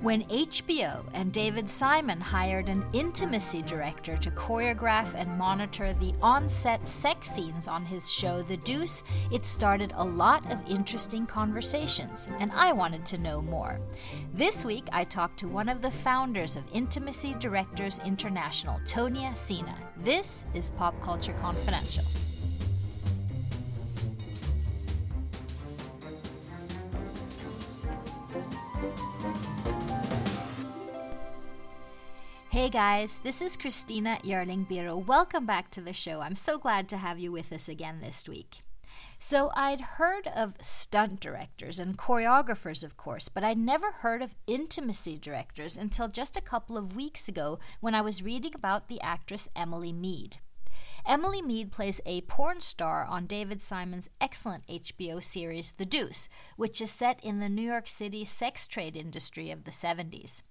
When HBO and David Simon hired an intimacy director to choreograph and monitor the on set sex scenes on his show The Deuce, it started a lot of interesting conversations, and I wanted to know more. This week, I talked to one of the founders of Intimacy Directors International, Tonia Sina. This is Pop Culture Confidential. Hey guys, this is Christina Yerling Biro. Welcome back to the show. I'm so glad to have you with us again this week. So, I'd heard of stunt directors and choreographers, of course, but I'd never heard of intimacy directors until just a couple of weeks ago when I was reading about the actress Emily Meade. Emily Meade plays a porn star on David Simon's excellent HBO series The Deuce, which is set in the New York City sex trade industry of the 70s.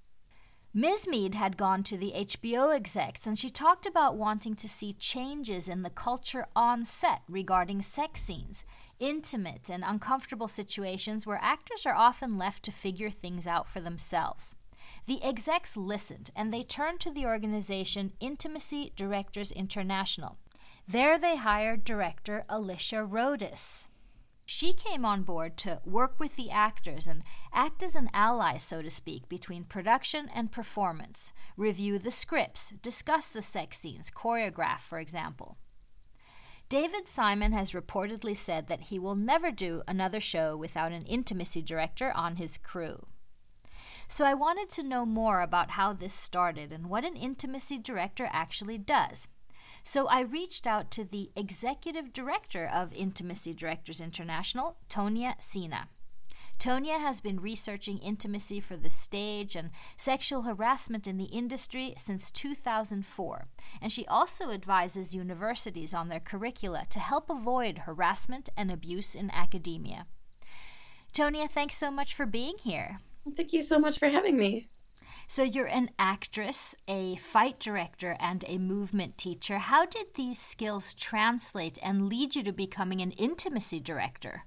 Ms. Meade had gone to the HBO execs and she talked about wanting to see changes in the culture on set regarding sex scenes, intimate and uncomfortable situations where actors are often left to figure things out for themselves. The execs listened and they turned to the organization Intimacy Directors International. There they hired director Alicia Rodis. She came on board to work with the actors and act as an ally, so to speak, between production and performance, review the scripts, discuss the sex scenes, choreograph, for example. David Simon has reportedly said that he will never do another show without an intimacy director on his crew. So I wanted to know more about how this started and what an intimacy director actually does. So I reached out to the executive director of Intimacy Directors International, Tonia Sina. Tonia has been researching intimacy for the stage and sexual harassment in the industry since 2004, and she also advises universities on their curricula to help avoid harassment and abuse in academia. Tonia, thanks so much for being here. Thank you so much for having me. So you're an actress, a fight director, and a movement teacher. How did these skills translate and lead you to becoming an intimacy director?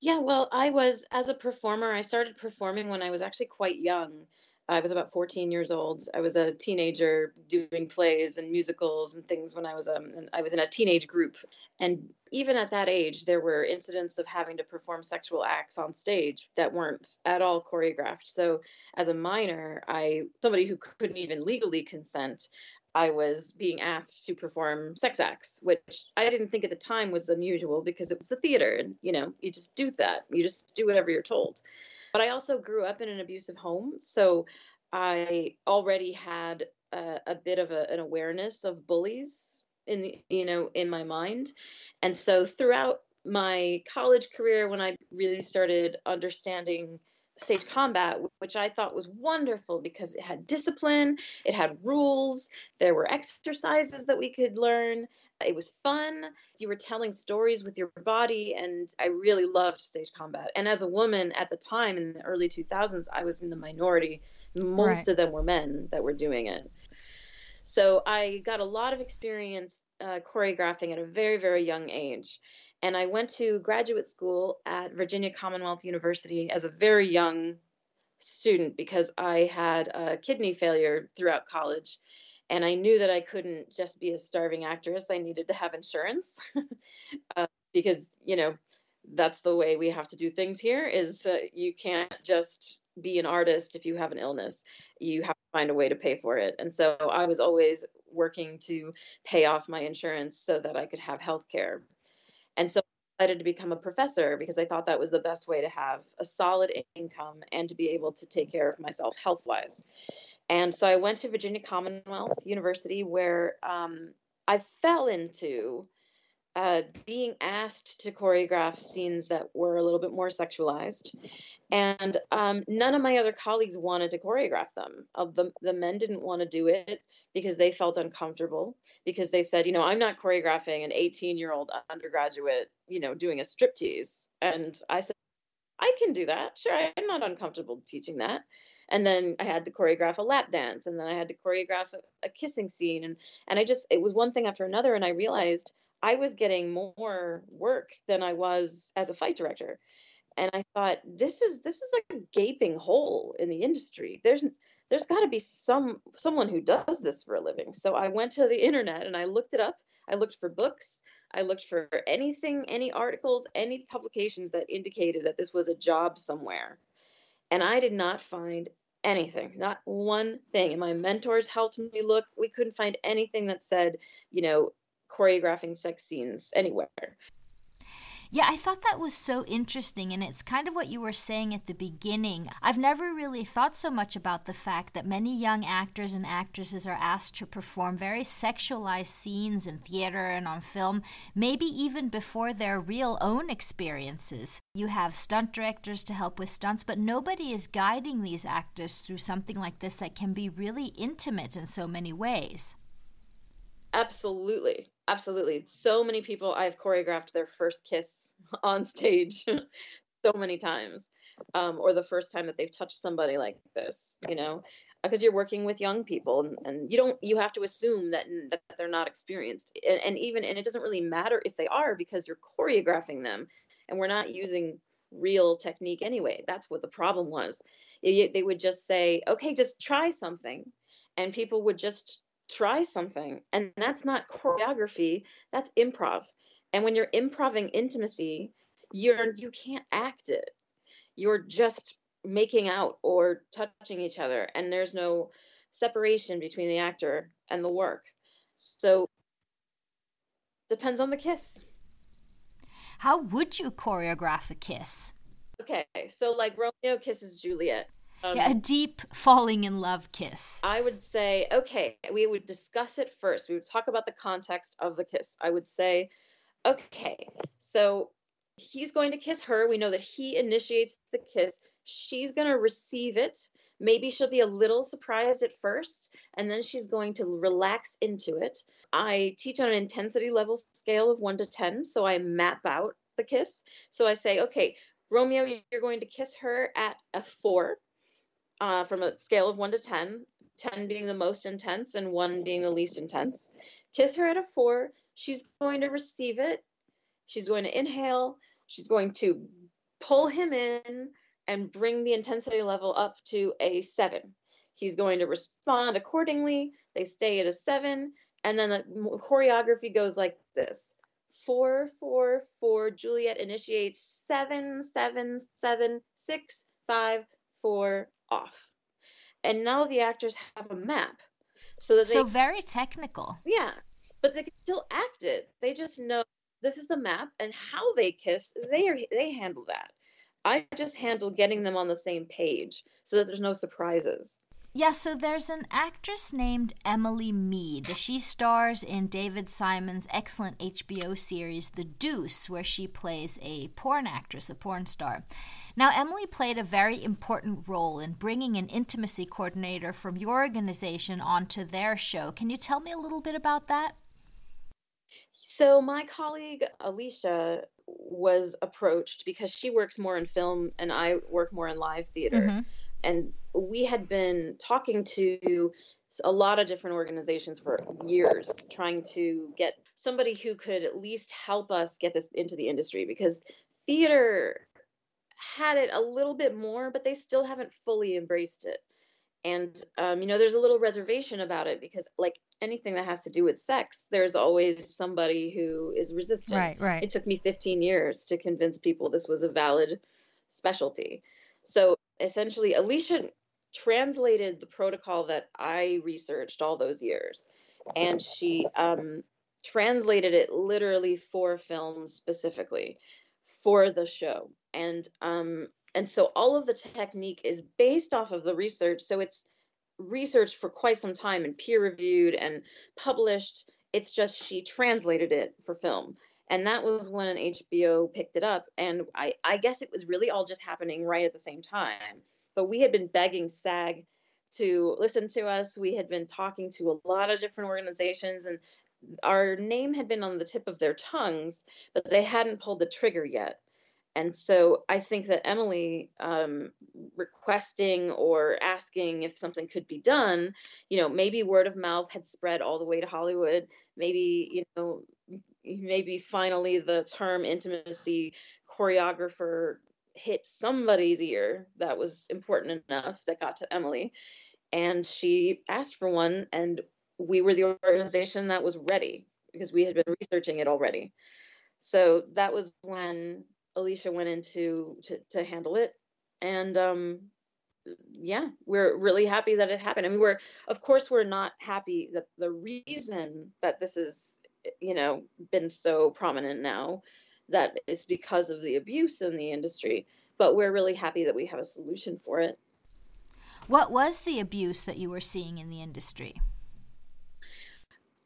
Yeah, well, I was, as a performer, I started performing when I was actually quite young. I was about 14 years old. I was a teenager doing plays and musicals and things when I was um I was in a teenage group. And even at that age, there were incidents of having to perform sexual acts on stage that weren't at all choreographed. So as a minor, I somebody who couldn't even legally consent, I was being asked to perform sex acts, which I didn't think at the time was unusual because it was the theater and you know, you just do that. You just do whatever you're told. But I also grew up in an abusive home. So I already had a, a bit of a, an awareness of bullies in the, you know, in my mind. And so throughout my college career, when I really started understanding stage combat, which I thought was wonderful because it had discipline, it had rules, there were exercises that we could learn. It was fun. You were telling stories with your body, and I really loved stage combat. And as a woman at the time in the early 2000s, I was in the minority. Most right. of them were men that were doing it. So I got a lot of experience uh, choreographing at a very, very young age. And I went to graduate school at Virginia Commonwealth University as a very young student because I had a kidney failure throughout college. And I knew that I couldn't just be a starving actress. I needed to have insurance uh, because, you know, that's the way we have to do things here is uh, you can't just be an artist if you have an illness. You have to find a way to pay for it. And so I was always working to pay off my insurance so that I could have health care. And so I decided to become a professor because I thought that was the best way to have a solid income and to be able to take care of myself health wise. And so I went to Virginia Commonwealth University where um, I fell into uh, being asked to choreograph scenes that were a little bit more sexualized. And um, none of my other colleagues wanted to choreograph them. Uh, the, the men didn't want to do it because they felt uncomfortable, because they said, you know, I'm not choreographing an 18 year old undergraduate, you know, doing a striptease. And I said, I can do that. Sure, I'm not uncomfortable teaching that. And then I had to choreograph a lap dance, and then I had to choreograph a, a kissing scene, and and I just it was one thing after another, and I realized I was getting more work than I was as a fight director. and I thought this is this is a gaping hole in the industry. There's there's got to be some someone who does this for a living. So I went to the internet and I looked it up. I looked for books. I looked for anything, any articles, any publications that indicated that this was a job somewhere. And I did not find anything, not one thing. And my mentors helped me look. We couldn't find anything that said, you know, choreographing sex scenes anywhere. Yeah, I thought that was so interesting, and it's kind of what you were saying at the beginning. I've never really thought so much about the fact that many young actors and actresses are asked to perform very sexualized scenes in theater and on film, maybe even before their real own experiences. You have stunt directors to help with stunts, but nobody is guiding these actors through something like this that can be really intimate in so many ways. Absolutely. Absolutely. So many people I've choreographed their first kiss on stage so many times. Um, or the first time that they've touched somebody like this, you know, because you're working with young people and, and, you don't, you have to assume that, that they're not experienced. And, and even, and it doesn't really matter if they are because you're choreographing them and we're not using real technique anyway. That's what the problem was. They would just say, okay, just try something. And people would just try something. And that's not choreography, that's improv. And when you're improving intimacy, you're you can't act it. You're just making out or touching each other and there's no separation between the actor and the work. So depends on the kiss. How would you choreograph a kiss? Okay, so like Romeo kisses Juliet. Um, yeah, a deep falling in love kiss. I would say, okay, we would discuss it first. We would talk about the context of the kiss. I would say, okay, so he's going to kiss her. We know that he initiates the kiss. She's going to receive it. Maybe she'll be a little surprised at first, and then she's going to relax into it. I teach on an intensity level scale of one to 10, so I map out the kiss. So I say, okay, Romeo, you're going to kiss her at a four uh, from a scale of 1 to 10, 10 being the most intense and 1 being the least intense. Kiss her at a 4. She's going to receive it. She's going to inhale. She's going to pull him in and bring the intensity level up to a 7. He's going to respond accordingly. They stay at a 7. And then the choreography goes like this four, four, four. Juliet initiates seven, seven, seven, six, five, four, off. And now the actors have a map so that they So very technical. Yeah. But they can still act it. They just know this is the map and how they kiss, they are they handle that. I just handle getting them on the same page so that there's no surprises. Yeah, so there's an actress named Emily Meade. She stars in David Simon's excellent HBO series The Deuce, where she plays a porn actress, a porn star. Now, Emily played a very important role in bringing an intimacy coordinator from your organization onto their show. Can you tell me a little bit about that? So, my colleague Alicia was approached because she works more in film and I work more in live theater. Mm-hmm and we had been talking to a lot of different organizations for years trying to get somebody who could at least help us get this into the industry because theater had it a little bit more but they still haven't fully embraced it. And um, you know there's a little reservation about it because like anything that has to do with sex there's always somebody who is resistant. Right right. It took me 15 years to convince people this was a valid specialty. So essentially, Alicia translated the protocol that I researched all those years, and she um, translated it literally for film specifically for the show. And um, and so all of the technique is based off of the research. So it's researched for quite some time and peer reviewed and published. It's just she translated it for film and that was when HBO picked it up. And I, I guess it was really all just happening right at the same time. But we had been begging SAG to listen to us. We had been talking to a lot of different organizations, and our name had been on the tip of their tongues, but they hadn't pulled the trigger yet. And so I think that Emily um, requesting or asking if something could be done, you know, maybe word of mouth had spread all the way to Hollywood. Maybe, you know, maybe finally the term intimacy choreographer hit somebody's ear that was important enough that got to Emily. And she asked for one, and we were the organization that was ready because we had been researching it already. So that was when Alicia went into to, to handle it. And um, yeah, we're really happy that it happened. I mean, we're, of course, we're not happy that the reason that this is, you know, been so prominent now that it's because of the abuse in the industry, but we're really happy that we have a solution for it. What was the abuse that you were seeing in the industry?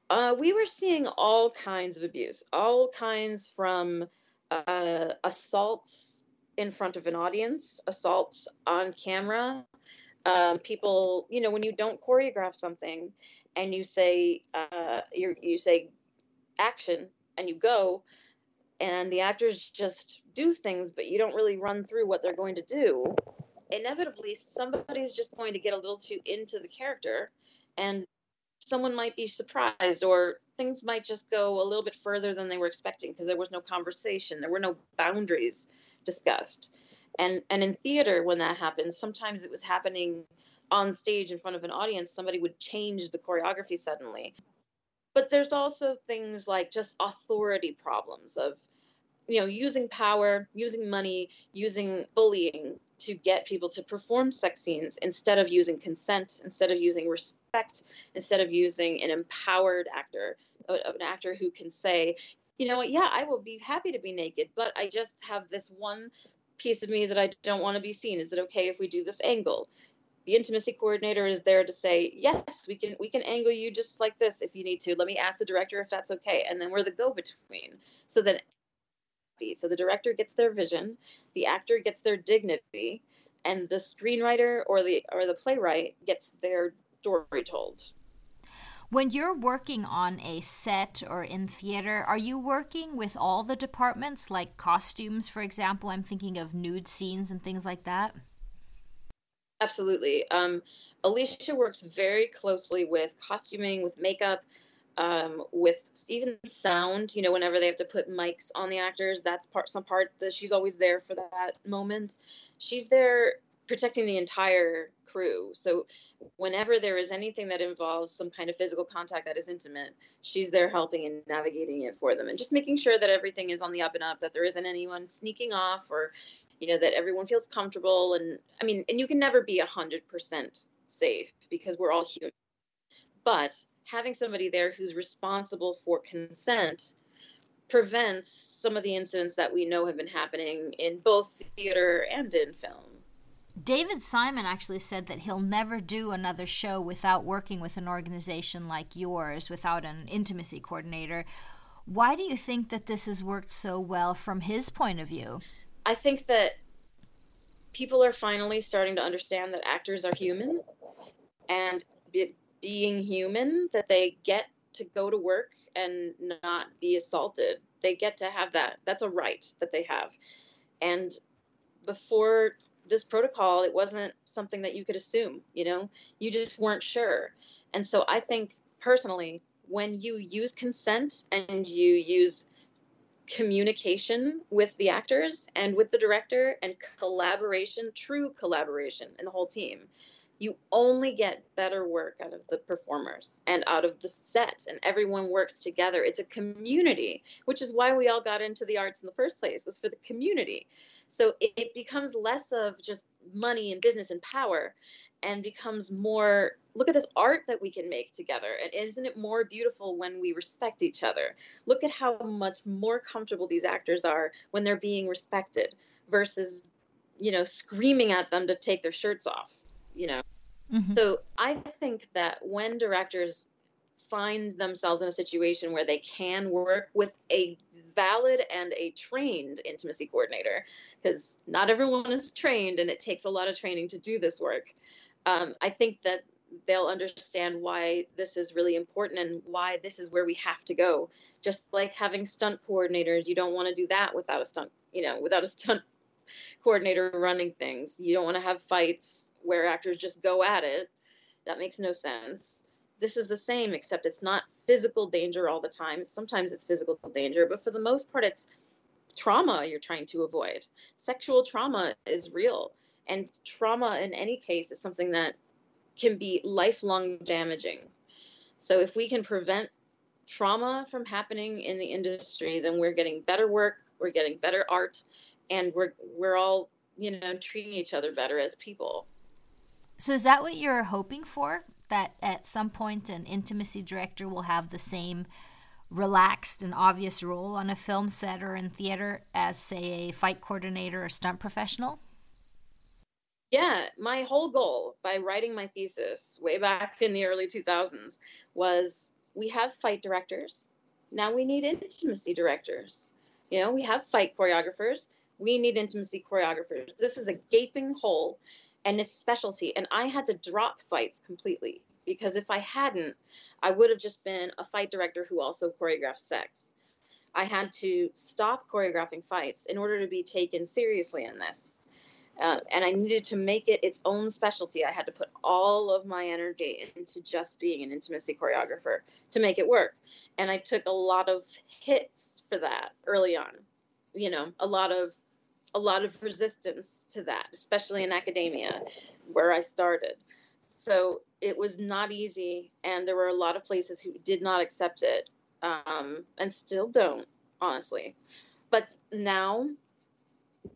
Uh, we were seeing all kinds of abuse, all kinds from uh, assaults in front of an audience, assaults on camera. Um, people, you know, when you don't choreograph something and you say uh, you you say action and you go, and the actors just do things, but you don't really run through what they're going to do. Inevitably, somebody's just going to get a little too into the character, and someone might be surprised, or things might just go a little bit further than they were expecting because there was no conversation, there were no boundaries discussed. And and in theater, when that happens, sometimes it was happening on stage in front of an audience. Somebody would change the choreography suddenly but there's also things like just authority problems of you know using power using money using bullying to get people to perform sex scenes instead of using consent instead of using respect instead of using an empowered actor an actor who can say you know what? Yeah i will be happy to be naked but i just have this one piece of me that i don't want to be seen. Is it okay if we do this angle? The intimacy coordinator is there to say yes we can we can angle you just like this if you need to. Let me ask the director if that's okay and then we're the go between so that so the director gets their vision the actor gets their dignity and the screenwriter or the or the playwright gets their story told when you're working on a set or in theater, are you working with all the departments, like costumes, for example? I'm thinking of nude scenes and things like that. Absolutely. Um, Alicia works very closely with costuming, with makeup, um, with even sound. You know, whenever they have to put mics on the actors, that's part some part that she's always there for that moment. She's there protecting the entire crew. So whenever there is anything that involves some kind of physical contact that is intimate, she's there helping and navigating it for them and just making sure that everything is on the up and up, that there isn't anyone sneaking off or, you know, that everyone feels comfortable. And I mean, and you can never be a hundred percent safe because we're all human. But having somebody there who's responsible for consent prevents some of the incidents that we know have been happening in both theater and in film. David Simon actually said that he'll never do another show without working with an organization like yours, without an intimacy coordinator. Why do you think that this has worked so well from his point of view? I think that people are finally starting to understand that actors are human and be, being human, that they get to go to work and not be assaulted. They get to have that. That's a right that they have. And before this protocol, it wasn't something that you could assume, you know, you just weren't sure. And so I think personally, when you use consent and you use communication with the actors and with the director and collaboration, true collaboration in the whole team, you only get better work out of the performers and out of the set and everyone works together. It's a community which is why we all got into the arts in the first place was for the community. So it, it becomes less of just money and business and power and becomes more look at this art that we can make together and isn't it more beautiful when we respect each other? Look at how much more comfortable these actors are when they're being respected versus you know screaming at them to take their shirts off you know. Mm-hmm. So I think that when directors find themselves in a situation where they can work with a valid and a trained intimacy coordinator, because not everyone is trained and it takes a lot of training to do this work. Um, I think that they'll understand why this is really important and why this is where we have to go. Just like having stunt coordinators, you don't want to do that without a stunt, you know, without a stunt coordinator running things. You don't want to have fights where actors just go at it. That makes no sense. This is the same, except it's not physical danger all the time. Sometimes it's physical danger, but for the most part, it's trauma you're trying to avoid. Sexual trauma is real, and trauma in any case is something that can be lifelong damaging. So if we can prevent trauma from happening in the industry, then we're getting better work, we're getting better art, and we're we're all you know treating each other better as people. So is that what you're hoping for? That at some point an intimacy director will have the same relaxed and obvious role on a film set or in theater as, say, a fight coordinator or stunt professional? Yeah, my whole goal by writing my thesis way back in the early 2000s was we have fight directors. Now we need intimacy directors. You know, we have fight choreographers. We need intimacy choreographers. This is a gaping hole and it's specialty. And I had to drop fights completely because if I hadn't, I would have just been a fight director who also choreographed sex. I had to stop choreographing fights in order to be taken seriously in this. Uh, and I needed to make it its own specialty. I had to put all of my energy into just being an intimacy choreographer to make it work. And I took a lot of hits for that early on. You know, a lot of a lot of resistance to that, especially in academia where I started. So it was not easy, and there were a lot of places who did not accept it, um, and still don't, honestly. But now,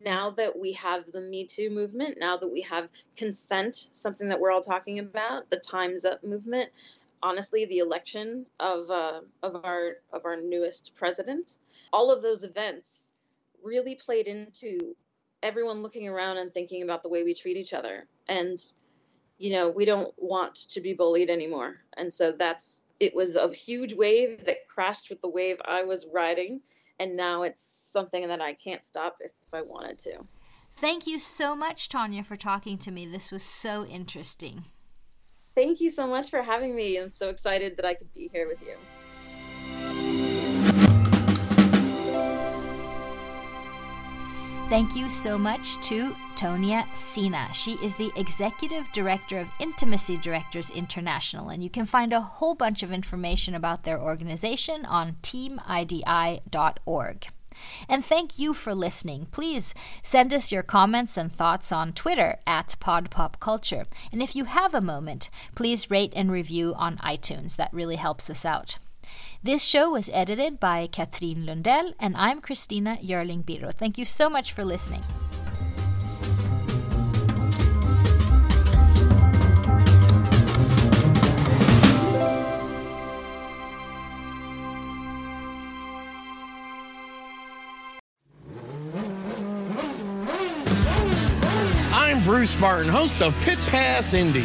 now that we have the Me Too movement, now that we have consent, something that we're all talking about, the Times Up movement, honestly, the election of uh, of our of our newest president, all of those events really played into everyone looking around and thinking about the way we treat each other and you know, we don't want to be bullied anymore. And so that's it was a huge wave that crashed with the wave I was riding. And now it's something that I can't stop if I wanted to. Thank you so much, Tonia, for talking to me. This was so interesting. Thank you so much for having me. I'm so excited that I could be here with you. Thank you so much to Tonia Sina. She is the Executive Director of Intimacy Directors International, and you can find a whole bunch of information about their organization on teamidi.org. And thank you for listening. Please send us your comments and thoughts on Twitter at PodPopCulture. And if you have a moment, please rate and review on iTunes. That really helps us out. This show was edited by Katrin Lundell, and I'm Christina Yerling Biro. Thank you so much for listening. I'm Bruce Martin, host of Pit Pass Indy.